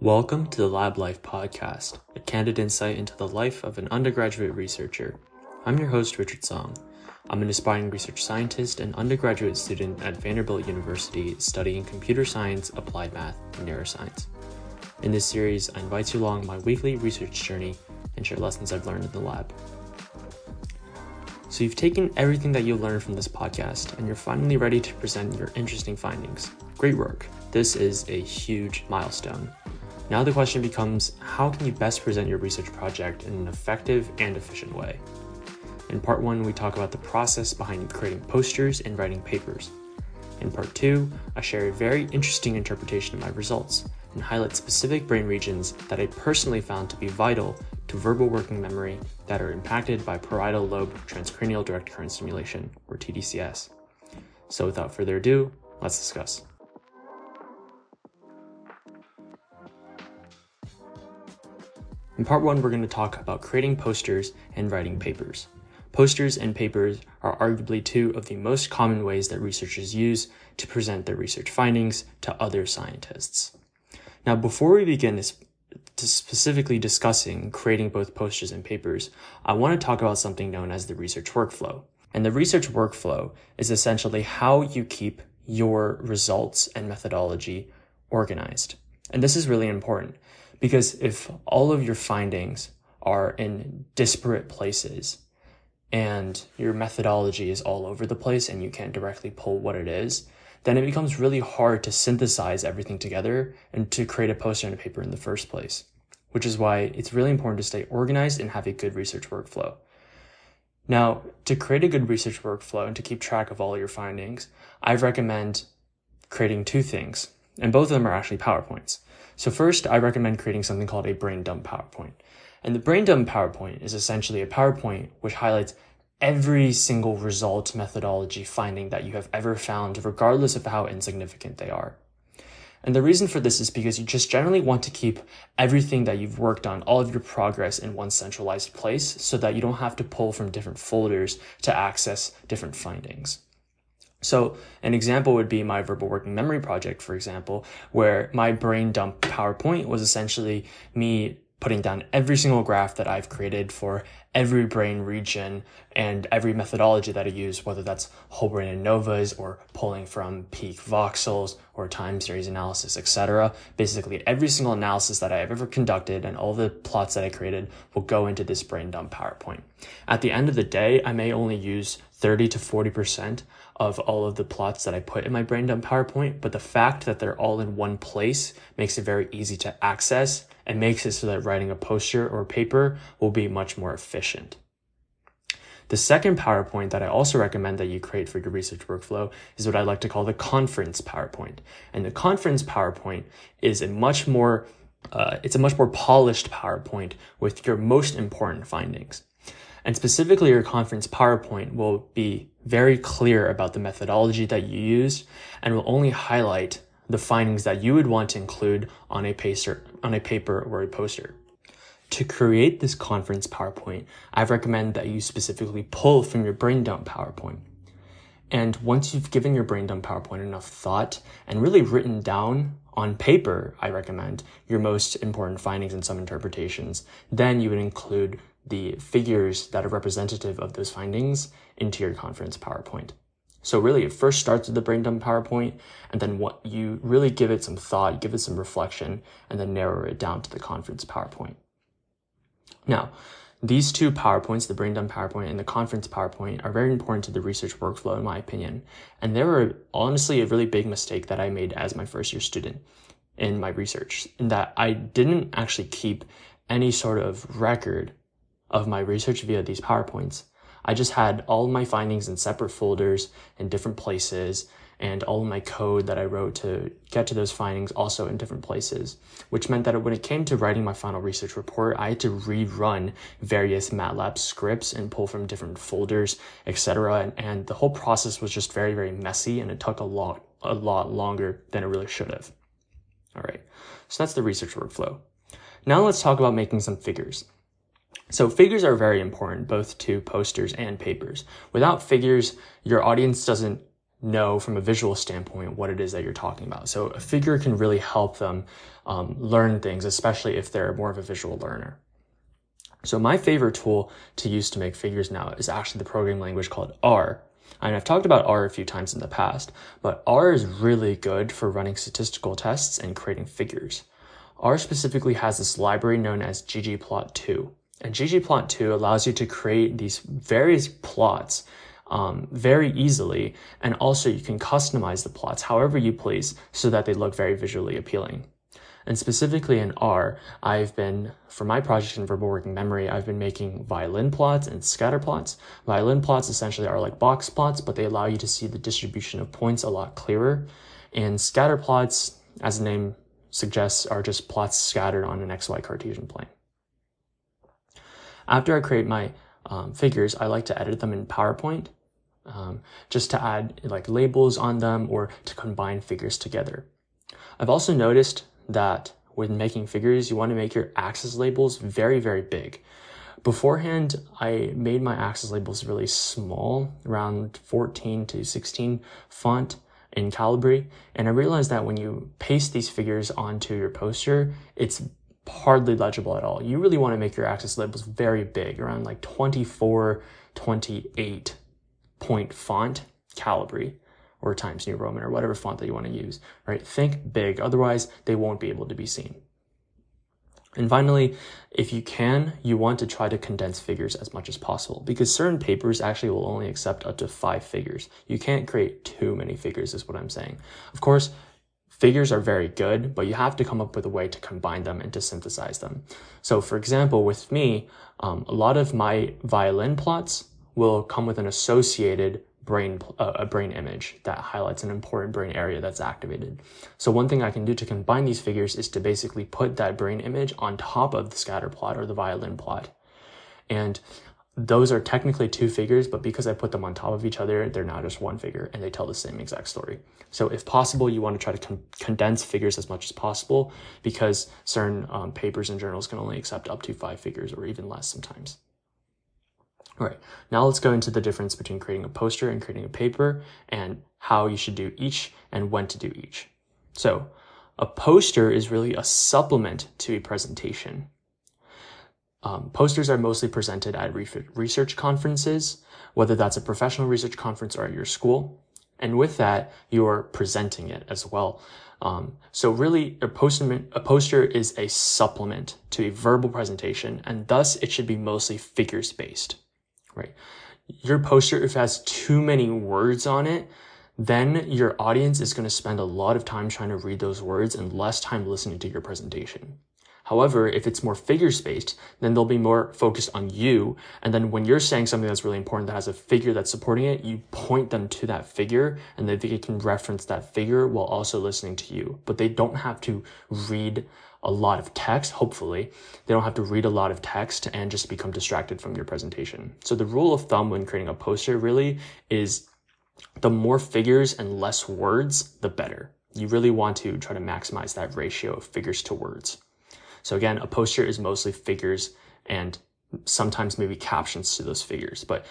Welcome to the Lab Life Podcast, a candid insight into the life of an undergraduate researcher. I'm your host, Richard Song. I'm an aspiring research scientist and undergraduate student at Vanderbilt University studying computer science, applied math, and neuroscience. In this series, I invite you along my weekly research journey and share lessons I've learned in the lab. So, you've taken everything that you learned from this podcast and you're finally ready to present your interesting findings. Great work. This is a huge milestone. Now the question becomes how can you best present your research project in an effective and efficient way? In part one, we talk about the process behind creating posters and writing papers. In part two, I share a very interesting interpretation of my results and highlight specific brain regions that I personally found to be vital to verbal working memory that are impacted by parietal lobe transcranial direct current stimulation, or TDCS. So without further ado, let's discuss. In part one, we're going to talk about creating posters and writing papers. Posters and papers are arguably two of the most common ways that researchers use to present their research findings to other scientists. Now, before we begin this, specifically discussing creating both posters and papers, I want to talk about something known as the research workflow. And the research workflow is essentially how you keep your results and methodology organized. And this is really important because if all of your findings are in disparate places and your methodology is all over the place and you can't directly pull what it is, then it becomes really hard to synthesize everything together and to create a poster and a paper in the first place, which is why it's really important to stay organized and have a good research workflow. Now, to create a good research workflow and to keep track of all your findings, I recommend creating two things, and both of them are actually PowerPoints. So first, I recommend creating something called a brain dump PowerPoint. And the brain dump PowerPoint is essentially a PowerPoint which highlights every single result methodology finding that you have ever found, regardless of how insignificant they are. And the reason for this is because you just generally want to keep everything that you've worked on, all of your progress in one centralized place so that you don't have to pull from different folders to access different findings. So an example would be my verbal working memory project, for example, where my brain dump PowerPoint was essentially me putting down every single graph that I've created for every brain region and every methodology that I use, whether that's whole brain ANOVAs or pulling from peak voxels or time series analysis, etc. Basically, every single analysis that I've ever conducted and all the plots that I created will go into this brain dump PowerPoint. At the end of the day, I may only use 30 to 40% of all of the plots that I put in my brain dump PowerPoint, but the fact that they're all in one place makes it very easy to access and makes it so that writing a poster or paper will be much more efficient. The second PowerPoint that I also recommend that you create for your research workflow is what I like to call the conference PowerPoint. And the conference PowerPoint is a much more uh, it's a much more polished PowerPoint with your most important findings. And specifically, your conference PowerPoint will be very clear about the methodology that you used and will only highlight the findings that you would want to include on a, pacer, on a paper or a poster. To create this conference PowerPoint, I recommend that you specifically pull from your brain dump PowerPoint. And once you've given your brain dump PowerPoint enough thought and really written down on paper, I recommend your most important findings and some interpretations, then you would include the figures that are representative of those findings into your conference PowerPoint. So really it first starts with the brain dump PowerPoint and then what you really give it some thought, give it some reflection, and then narrow it down to the conference PowerPoint. Now, these two PowerPoints, the brain dump PowerPoint and the conference PowerPoint, are very important to the research workflow in my opinion. And they were honestly a really big mistake that I made as my first year student in my research, in that I didn't actually keep any sort of record of my research via these PowerPoints. I just had all my findings in separate folders in different places and all my code that I wrote to get to those findings also in different places, which meant that when it came to writing my final research report, I had to rerun various MATLAB scripts and pull from different folders, etc. And, and the whole process was just very, very messy and it took a lot, a lot longer than it really should have. All right. So that's the research workflow. Now let's talk about making some figures. So figures are very important both to posters and papers. Without figures, your audience doesn't know from a visual standpoint what it is that you're talking about. So a figure can really help them um, learn things, especially if they're more of a visual learner. So my favorite tool to use to make figures now is actually the programming language called R. And I've talked about R a few times in the past, but R is really good for running statistical tests and creating figures. R specifically has this library known as ggplot2. And ggplot2 allows you to create these various plots um, very easily. And also you can customize the plots however you please so that they look very visually appealing. And specifically in R, I've been, for my project in verbal working memory, I've been making violin plots and scatter plots. Violin plots essentially are like box plots, but they allow you to see the distribution of points a lot clearer. And scatter plots, as the name suggests, are just plots scattered on an XY Cartesian plane. After I create my um, figures, I like to edit them in PowerPoint um, just to add like labels on them or to combine figures together. I've also noticed that when making figures, you want to make your axis labels very, very big. Beforehand, I made my axis labels really small, around 14 to 16 font in Calibri. And I realized that when you paste these figures onto your poster, it's hardly legible at all. You really want to make your axis labels very big, around like 24, 28 point font Calibri or Times New Roman or whatever font that you want to use, right? Think big, otherwise they won't be able to be seen. And finally, if you can, you want to try to condense figures as much as possible because certain papers actually will only accept up to five figures. You can't create too many figures is what I'm saying. Of course, figures are very good, but you have to come up with a way to combine them and to synthesize them. So for example, with me, um, a lot of my violin plots will come with an associated brain uh, a brain image that highlights an important brain area that's activated. So one thing I can do to combine these figures is to basically put that brain image on top of the scatter plot or the violin plot. And those are technically two figures, but because I put them on top of each other, they're now just one figure and they tell the same exact story. So if possible, you want to try to con condense figures as much as possible because certain um, papers and journals can only accept up to five figures or even less sometimes. All right, now let's go into the difference between creating a poster and creating a paper and how you should do each and when to do each. So a poster is really a supplement to a presentation. Um, posters are mostly presented at research conferences, whether that's a professional research conference or at your school. And with that, you're presenting it as well. Um, so really, a poster, a poster is a supplement to a verbal presentation, and thus it should be mostly figures based right? Your poster, if it has too many words on it, then your audience is going to spend a lot of time trying to read those words and less time listening to your presentation. However, if it's more figures based, then they'll be more focused on you. And then when you're saying something that's really important that has a figure that's supporting it, you point them to that figure and they can reference that figure while also listening to you. But they don't have to read a lot of text, hopefully. They don't have to read a lot of text and just become distracted from your presentation. So the rule of thumb when creating a poster really is the more figures and less words, the better. You really want to try to maximize that ratio of figures to words. So again, a poster is mostly figures and sometimes maybe captions to those figures, but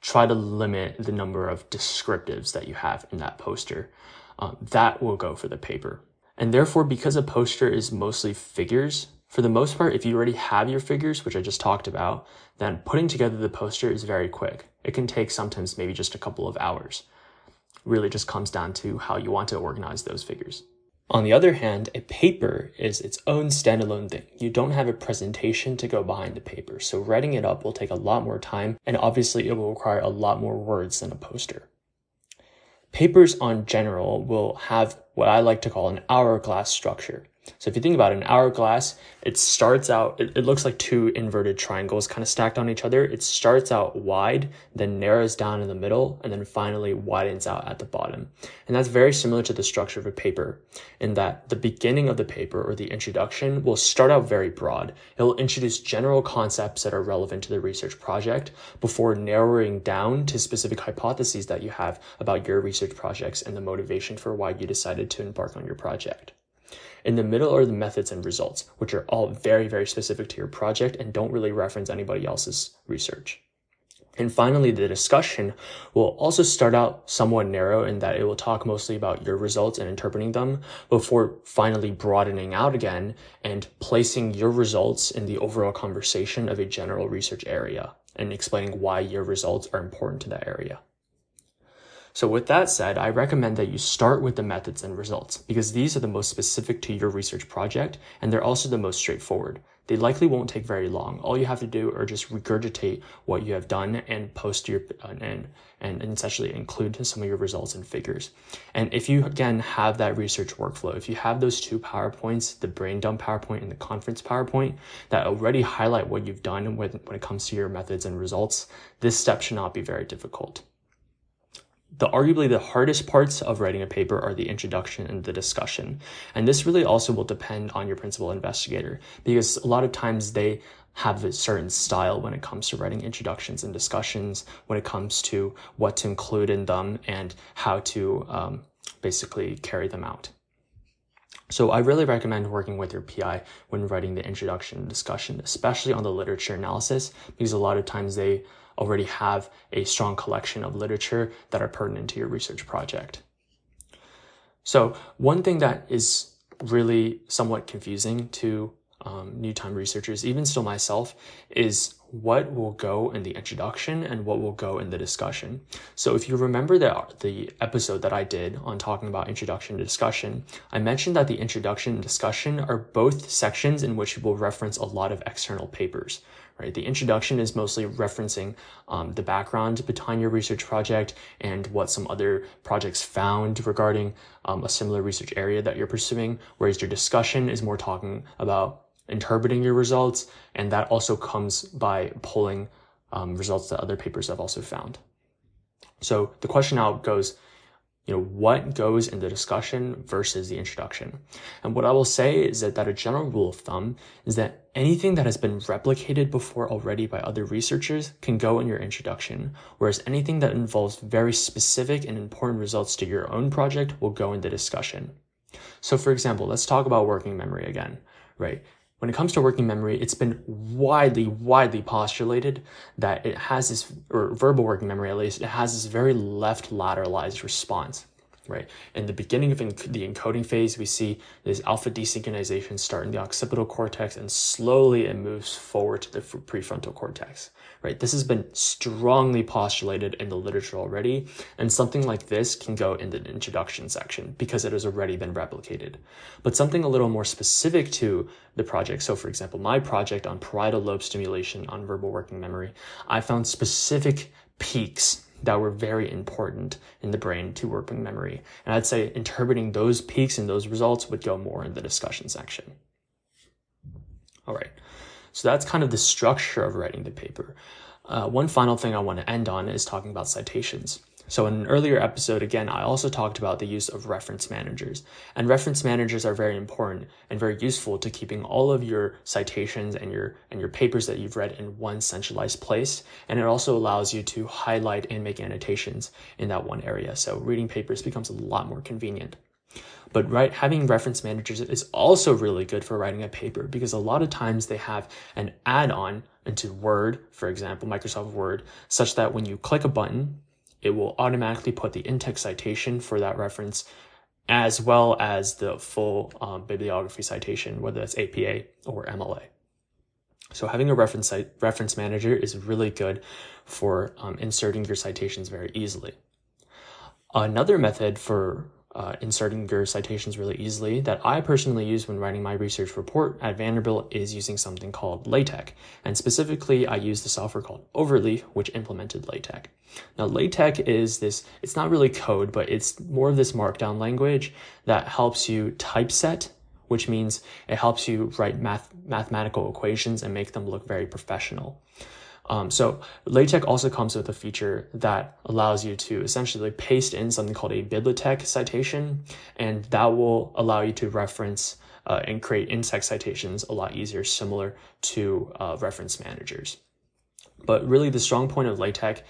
try to limit the number of descriptives that you have in that poster. Um, that will go for the paper. And therefore, because a poster is mostly figures, for the most part, if you already have your figures, which I just talked about, then putting together the poster is very quick. It can take sometimes maybe just a couple of hours. Really just comes down to how you want to organize those figures. On the other hand, a paper is its own standalone thing. You don't have a presentation to go behind the paper, so writing it up will take a lot more time, and obviously it will require a lot more words than a poster. Papers on general will have what I like to call an hourglass structure. So if you think about an hourglass, it starts out, it, it, looks like two inverted triangles kind of stacked on each other. It starts out wide, then narrows down in the middle, and then finally widens out at the bottom. And that's very similar to the structure of a paper in that the beginning of the paper or the introduction will start out very broad. It will introduce general concepts that are relevant to the research project before narrowing down to specific hypotheses that you have about your research projects and the motivation for why you decided to embark on your project. In the middle are the methods and results, which are all very, very specific to your project and don't really reference anybody else's research. And finally, the discussion will also start out somewhat narrow in that it will talk mostly about your results and interpreting them before finally broadening out again and placing your results in the overall conversation of a general research area and explaining why your results are important to that area. So with that said, I recommend that you start with the methods and results because these are the most specific to your research project and they're also the most straightforward. They likely won't take very long. All you have to do are just regurgitate what you have done and post your uh, and and essentially include some of your results and figures. And if you again have that research workflow, if you have those two PowerPoints, the brain dump PowerPoint and the conference PowerPoint that already highlight what you've done when, when it comes to your methods and results, this step should not be very difficult the arguably the hardest parts of writing a paper are the introduction and the discussion. And this really also will depend on your principal investigator because a lot of times they have a certain style when it comes to writing introductions and discussions, when it comes to what to include in them and how to um, basically carry them out. So I really recommend working with your PI when writing the introduction and discussion, especially on the literature analysis, because a lot of times they already have a strong collection of literature that are pertinent to your research project. So one thing that is really somewhat confusing to um, new time researchers, even still myself, is what will go in the introduction and what will go in the discussion. So if you remember the, the episode that I did on talking about introduction to discussion, I mentioned that the introduction and discussion are both sections in which we will reference a lot of external papers, right? The introduction is mostly referencing um, the background behind your research project and what some other projects found regarding um, a similar research area that you're pursuing, whereas your discussion is more talking about interpreting your results, and that also comes by pulling um, results that other papers have also found. So the question now goes, you know, what goes in the discussion versus the introduction? And what I will say is that, that a general rule of thumb is that anything that has been replicated before already by other researchers can go in your introduction, whereas anything that involves very specific and important results to your own project will go in the discussion. So for example, let's talk about working memory again, right? When it comes to working memory, it's been widely, widely postulated that it has this, or verbal working memory at least, it has this very left lateralized response, right? In the beginning of the encoding phase, we see this alpha desynchronization start in the occipital cortex and slowly it moves forward to the prefrontal cortex right? This has been strongly postulated in the literature already, and something like this can go in the introduction section because it has already been replicated. But something a little more specific to the project, so for example, my project on parietal lobe stimulation on verbal working memory, I found specific peaks that were very important in the brain to working memory. And I'd say interpreting those peaks and those results would go more in the discussion section. All right. So that's kind of the structure of writing the paper. Uh, one final thing I want to end on is talking about citations. So in an earlier episode, again, I also talked about the use of reference managers. And reference managers are very important and very useful to keeping all of your citations and your and your papers that you've read in one centralized place. And it also allows you to highlight and make annotations in that one area. So reading papers becomes a lot more convenient. But right, having reference managers is also really good for writing a paper because a lot of times they have an add-on into Word, for example, Microsoft Word, such that when you click a button, it will automatically put the in-text citation for that reference as well as the full um, bibliography citation, whether that's APA or MLA. So having a reference reference manager is really good for um, inserting your citations very easily. Another method for uh, inserting your citations really easily that I personally use when writing my research report at Vanderbilt is using something called LaTeX. And specifically, I use the software called Overleaf, which implemented LaTeX. Now, LaTeX is this, it's not really code, but it's more of this markdown language that helps you typeset which means it helps you write math, mathematical equations and make them look very professional. Um, so LaTeX also comes with a feature that allows you to essentially paste in something called a bibliotex citation, and that will allow you to reference uh, and create in-text citations a lot easier, similar to uh, reference managers. But really, the strong point of LaTeX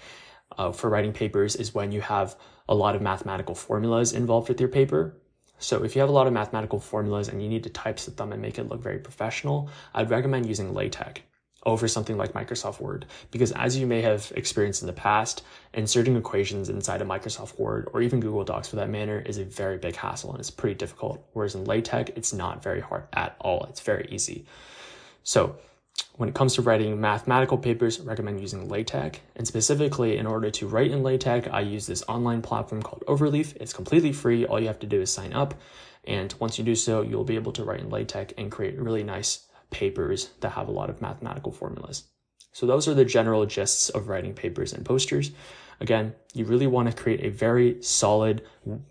uh, for writing papers is when you have a lot of mathematical formulas involved with your paper. So if you have a lot of mathematical formulas and you need to typeset them and make it look very professional, I'd recommend using LaTeX. Over something like Microsoft Word. Because as you may have experienced in the past, inserting equations inside of Microsoft Word or even Google Docs for that matter is a very big hassle and it's pretty difficult. Whereas in LaTeX, it's not very hard at all. It's very easy. So when it comes to writing mathematical papers, I recommend using LaTeX. And specifically, in order to write in LaTeX, I use this online platform called Overleaf. It's completely free. All you have to do is sign up. And once you do so, you'll be able to write in LaTeX and create really nice papers that have a lot of mathematical formulas. So those are the general gists of writing papers and posters. Again, you really want to create a very solid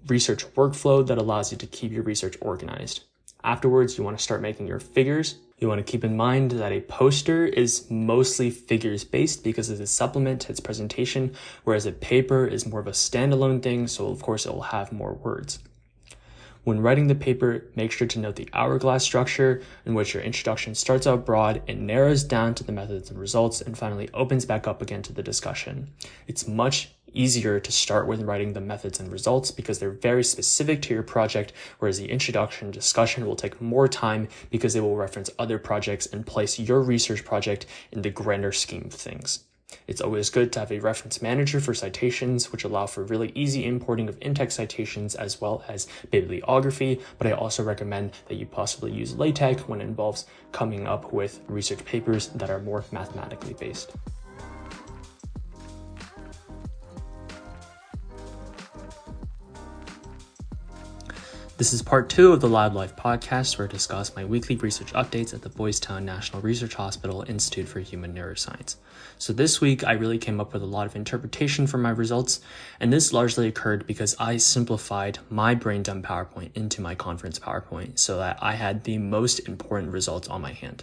research workflow that allows you to keep your research organized. Afterwards, you want to start making your figures. You want to keep in mind that a poster is mostly figures based because it's a supplement to its presentation, whereas a paper is more of a standalone thing, so of course it will have more words. When writing the paper, make sure to note the hourglass structure in which your introduction starts out broad and narrows down to the methods and results and finally opens back up again to the discussion. It's much easier to start with writing the methods and results because they're very specific to your project, whereas the introduction discussion will take more time because they will reference other projects and place your research project in the grander scheme of things. It's always good to have a reference manager for citations, which allow for really easy importing of in-text citations as well as bibliography, but I also recommend that you possibly use LaTeX when it involves coming up with research papers that are more mathematically based. This is part two of the Lab Life podcast, where I discuss my weekly research updates at the Boys Town National Research Hospital Institute for Human Neuroscience. So this week, I really came up with a lot of interpretation for my results, and this largely occurred because I simplified my brain dump PowerPoint into my conference PowerPoint so that I had the most important results on my hand.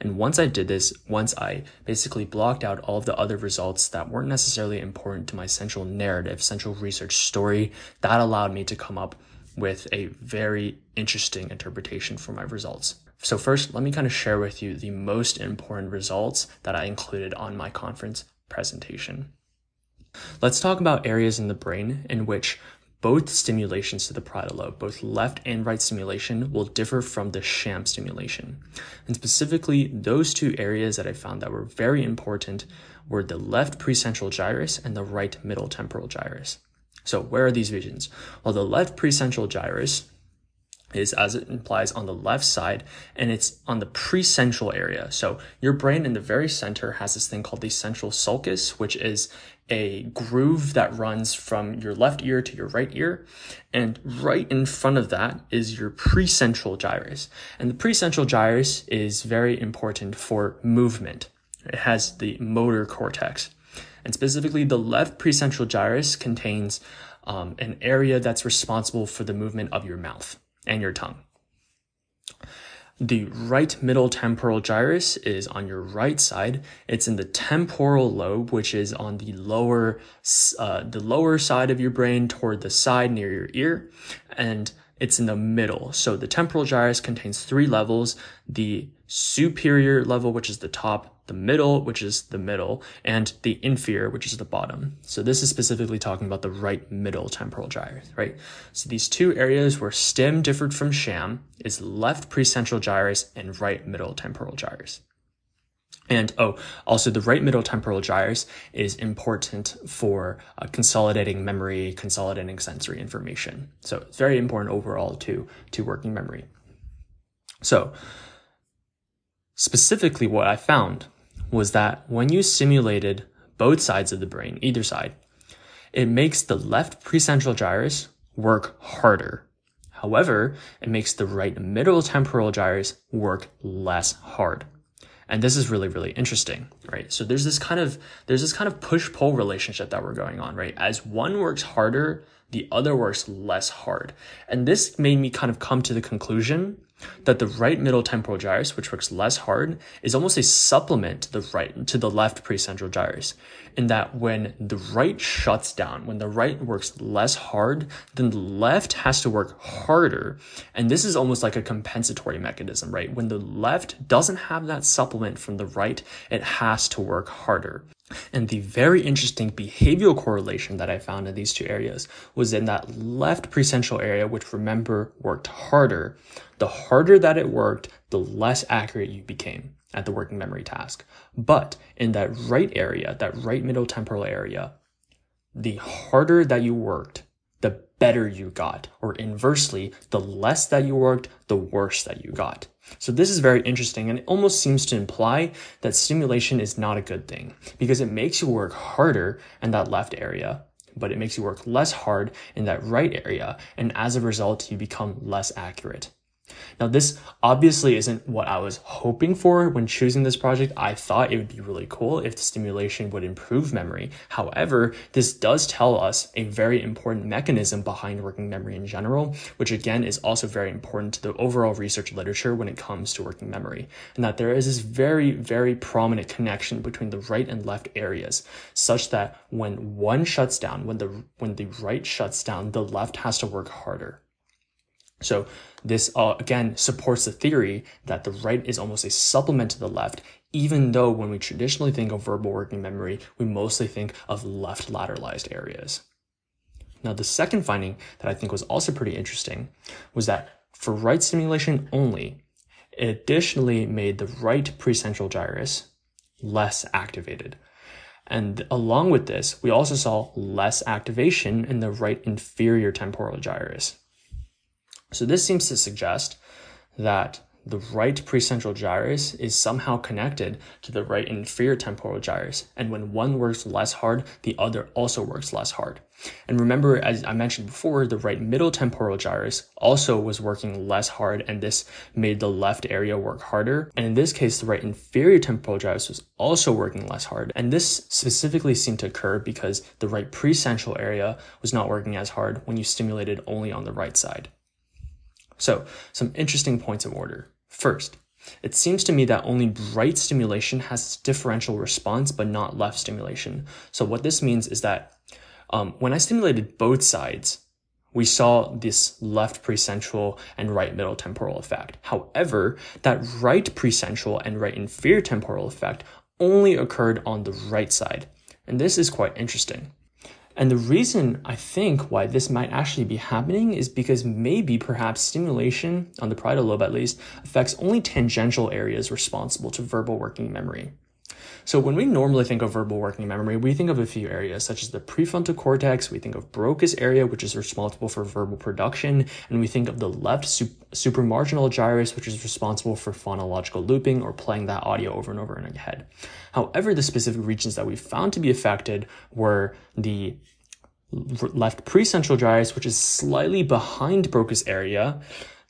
And once I did this, once I basically blocked out all of the other results that weren't necessarily important to my central narrative, central research story, that allowed me to come up with a very interesting interpretation for my results. So first, let me kind of share with you the most important results that I included on my conference presentation. Let's talk about areas in the brain in which both stimulations to the parietal lobe, both left and right stimulation, will differ from the sham stimulation. And specifically, those two areas that I found that were very important were the left precentral gyrus and the right middle temporal gyrus. So where are these regions? Well, the left precentral gyrus is as it implies on the left side and it's on the precentral area. So your brain in the very center has this thing called the central sulcus, which is a groove that runs from your left ear to your right ear. And right in front of that is your precentral gyrus. And the precentral gyrus is very important for movement. It has the motor cortex. And specifically, the left precentral gyrus contains um, an area that's responsible for the movement of your mouth and your tongue. The right middle temporal gyrus is on your right side. It's in the temporal lobe, which is on the lower, uh, the lower side of your brain toward the side near your ear. And it's in the middle. So the temporal gyrus contains three levels, the superior level, which is the top, the middle, which is the middle, and the inferior, which is the bottom. So this is specifically talking about the right middle temporal gyrus, right? So these two areas where stim differed from sham is left precentral gyrus and right middle temporal gyrus. And oh, also the right middle temporal gyrus is important for uh, consolidating memory, consolidating sensory information. So it's very important overall to, to working memory. So specifically what I found was that when you simulated both sides of the brain, either side, it makes the left precentral gyrus work harder. However, it makes the right middle temporal gyrus work less hard. And this is really, really interesting, right? So there's this kind of, there's this kind of push pull relationship that we're going on, right? As one works harder, the other works less hard. And this made me kind of come to the conclusion that the right middle temporal gyrus, which works less hard, is almost a supplement to the right to the left precentral gyrus. In that when the right shuts down, when the right works less hard, then the left has to work harder. And this is almost like a compensatory mechanism, right? When the left doesn't have that supplement from the right, it has to work harder. And the very interesting behavioral correlation that I found in these two areas was in that left precentral area, which remember worked harder. The harder that it worked, the less accurate you became. at the working memory task. But in that right area, that right middle temporal area, the harder that you worked, the better you got. Or inversely, the less that you worked, the worse that you got. So this is very interesting and it almost seems to imply that stimulation is not a good thing because it makes you work harder in that left area, but it makes you work less hard in that right area. And as a result, you become less accurate. Now, this obviously isn't what I was hoping for when choosing this project. I thought it would be really cool if the stimulation would improve memory. However, this does tell us a very important mechanism behind working memory in general, which again is also very important to the overall research literature when it comes to working memory. And that there is this very, very prominent connection between the right and left areas, such that when one shuts down, when the when the right shuts down, the left has to work harder. So this uh, again supports the theory that the right is almost a supplement to the left, even though when we traditionally think of verbal working memory, we mostly think of left lateralized areas. Now, the second finding that I think was also pretty interesting was that for right stimulation only, it additionally made the right precentral gyrus less activated. And along with this, we also saw less activation in the right inferior temporal gyrus. So this seems to suggest that the right precentral gyrus is somehow connected to the right inferior temporal gyrus. And when one works less hard, the other also works less hard. And remember, as I mentioned before, the right middle temporal gyrus also was working less hard, and this made the left area work harder. And in this case, the right inferior temporal gyrus was also working less hard. And this specifically seemed to occur because the right precentral area was not working as hard when you stimulated only on the right side. So, some interesting points of order. First, it seems to me that only right stimulation has differential response, but not left stimulation. So, what this means is that um, when I stimulated both sides, we saw this left precentral and right middle temporal effect. However, that right precentral and right inferior temporal effect only occurred on the right side. And this is quite interesting. And the reason I think why this might actually be happening is because maybe perhaps stimulation, on the parietal lobe at least, affects only tangential areas responsible to verbal working memory. So when we normally think of verbal working memory, we think of a few areas such as the prefrontal cortex, we think of Broca's area, which is responsible for verbal production, and we think of the left sup- supramarginal gyrus, which is responsible for phonological looping or playing that audio over and over in your head. However, the specific regions that we found to be affected were the left precentral gyrus, which is slightly behind Broca's area,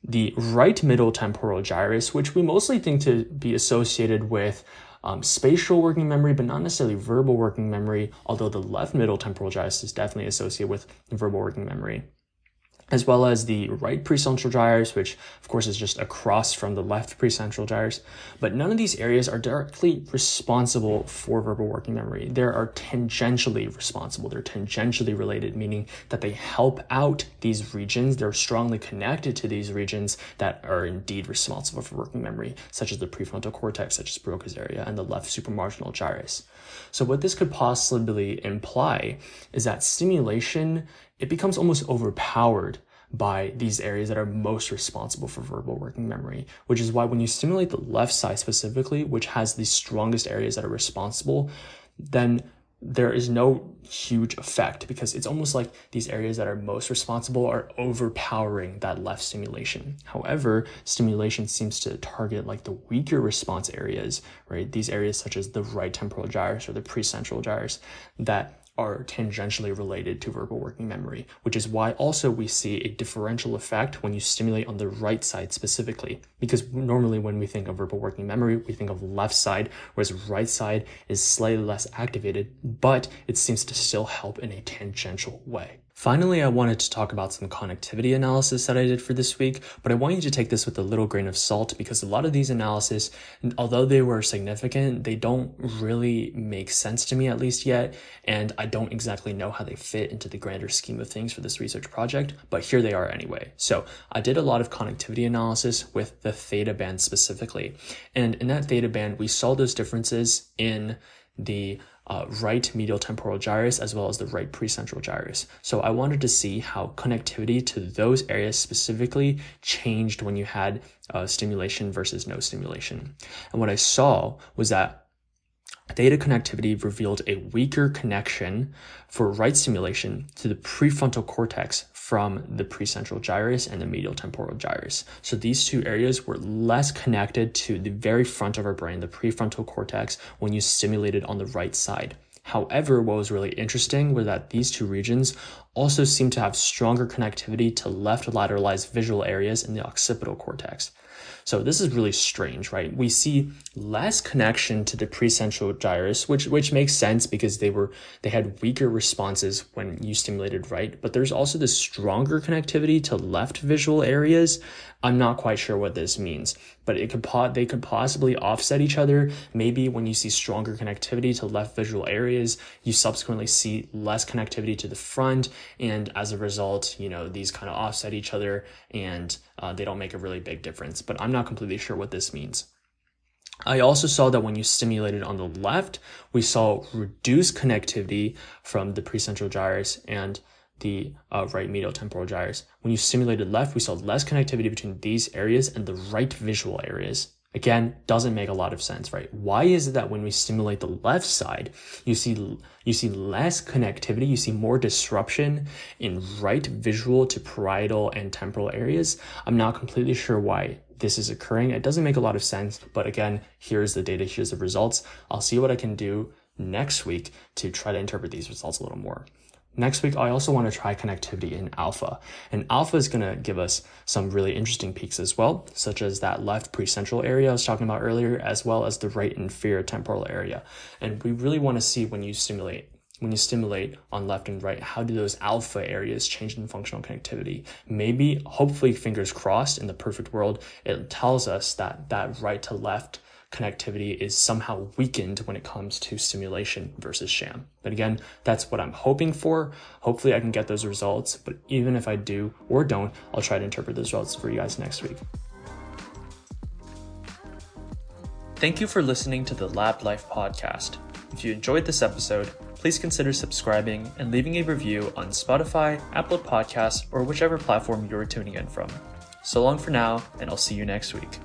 the right middle temporal gyrus, which we mostly think to be associated with um, spatial working memory, but not necessarily verbal working memory, although the left middle temporal gyrus is definitely associated with verbal working memory as well as the right precentral gyrus, which of course is just across from the left precentral gyrus. But none of these areas are directly responsible for verbal working memory. They are tangentially responsible. They're tangentially related, meaning that they help out these regions. They're strongly connected to these regions that are indeed responsible for working memory, such as the prefrontal cortex, such as Broca's area, and the left supramarginal gyrus. So what this could possibly imply is that stimulation it becomes almost overpowered by these areas that are most responsible for verbal working memory, which is why when you stimulate the left side specifically, which has the strongest areas that are responsible, then there is no huge effect because it's almost like these areas that are most responsible are overpowering that left stimulation. However, stimulation seems to target like the weaker response areas, right? These areas such as the right temporal gyrus or the precentral gyrus that are tangentially related to verbal working memory, which is why also we see a differential effect when you stimulate on the right side specifically. Because normally when we think of verbal working memory, we think of left side, whereas right side is slightly less activated, but it seems to still help in a tangential way. Finally, I wanted to talk about some connectivity analysis that I did for this week, but I want you to take this with a little grain of salt because a lot of these analysis, although they were significant, they don't really make sense to me at least yet, and I don't exactly know how they fit into the grander scheme of things for this research project, but here they are anyway. So I did a lot of connectivity analysis with the theta band specifically, and in that theta band, we saw those differences in the uh, right medial temporal gyrus as well as the right precentral gyrus. So I wanted to see how connectivity to those areas specifically changed when you had uh, stimulation versus no stimulation. And what I saw was that theta connectivity revealed a weaker connection for right stimulation to the prefrontal cortex from the precentral gyrus and the medial temporal gyrus. So these two areas were less connected to the very front of our brain, the prefrontal cortex, when you stimulated on the right side. However, what was really interesting was that these two regions also seem to have stronger connectivity to left lateralized visual areas in the occipital cortex. So this is really strange, right? We see less connection to the precentral gyrus, which which makes sense because they were they had weaker responses when you stimulated right, but there's also this stronger connectivity to left visual areas. I'm not quite sure what this means, but it could po- they could possibly offset each other. Maybe when you see stronger connectivity to left visual areas, you subsequently see less connectivity to the front, and as a result, you know these kind of offset each other, and uh, they don't make a really big difference. But I'm not completely sure what this means. I also saw that when you stimulated on the left, we saw reduced connectivity from the precentral gyrus and the uh, right medial temporal gyrus. When you stimulated left, we saw less connectivity between these areas and the right visual areas. Again, doesn't make a lot of sense, right? Why is it that when we stimulate the left side, you see you see less connectivity, you see more disruption in right visual to parietal and temporal areas? I'm not completely sure why this is occurring. It doesn't make a lot of sense, but again, here's the data, here's the results. I'll see what I can do next week to try to interpret these results a little more. Next week, I also want to try connectivity in alpha. And alpha is going to give us some really interesting peaks as well, such as that left precentral area I was talking about earlier, as well as the right inferior temporal area. And we really want to see when you stimulate when you stimulate on left and right, how do those alpha areas change in functional connectivity? Maybe, hopefully, fingers crossed, in the perfect world, it tells us that that right to left connectivity is somehow weakened when it comes to stimulation versus sham. But again, that's what I'm hoping for. Hopefully, I can get those results. But even if I do or don't, I'll try to interpret those results for you guys next week. Thank you for listening to the Lab Life podcast. If you enjoyed this episode, please consider subscribing and leaving a review on Spotify, Apple Podcasts, or whichever platform you're tuning in from. So long for now, and I'll see you next week.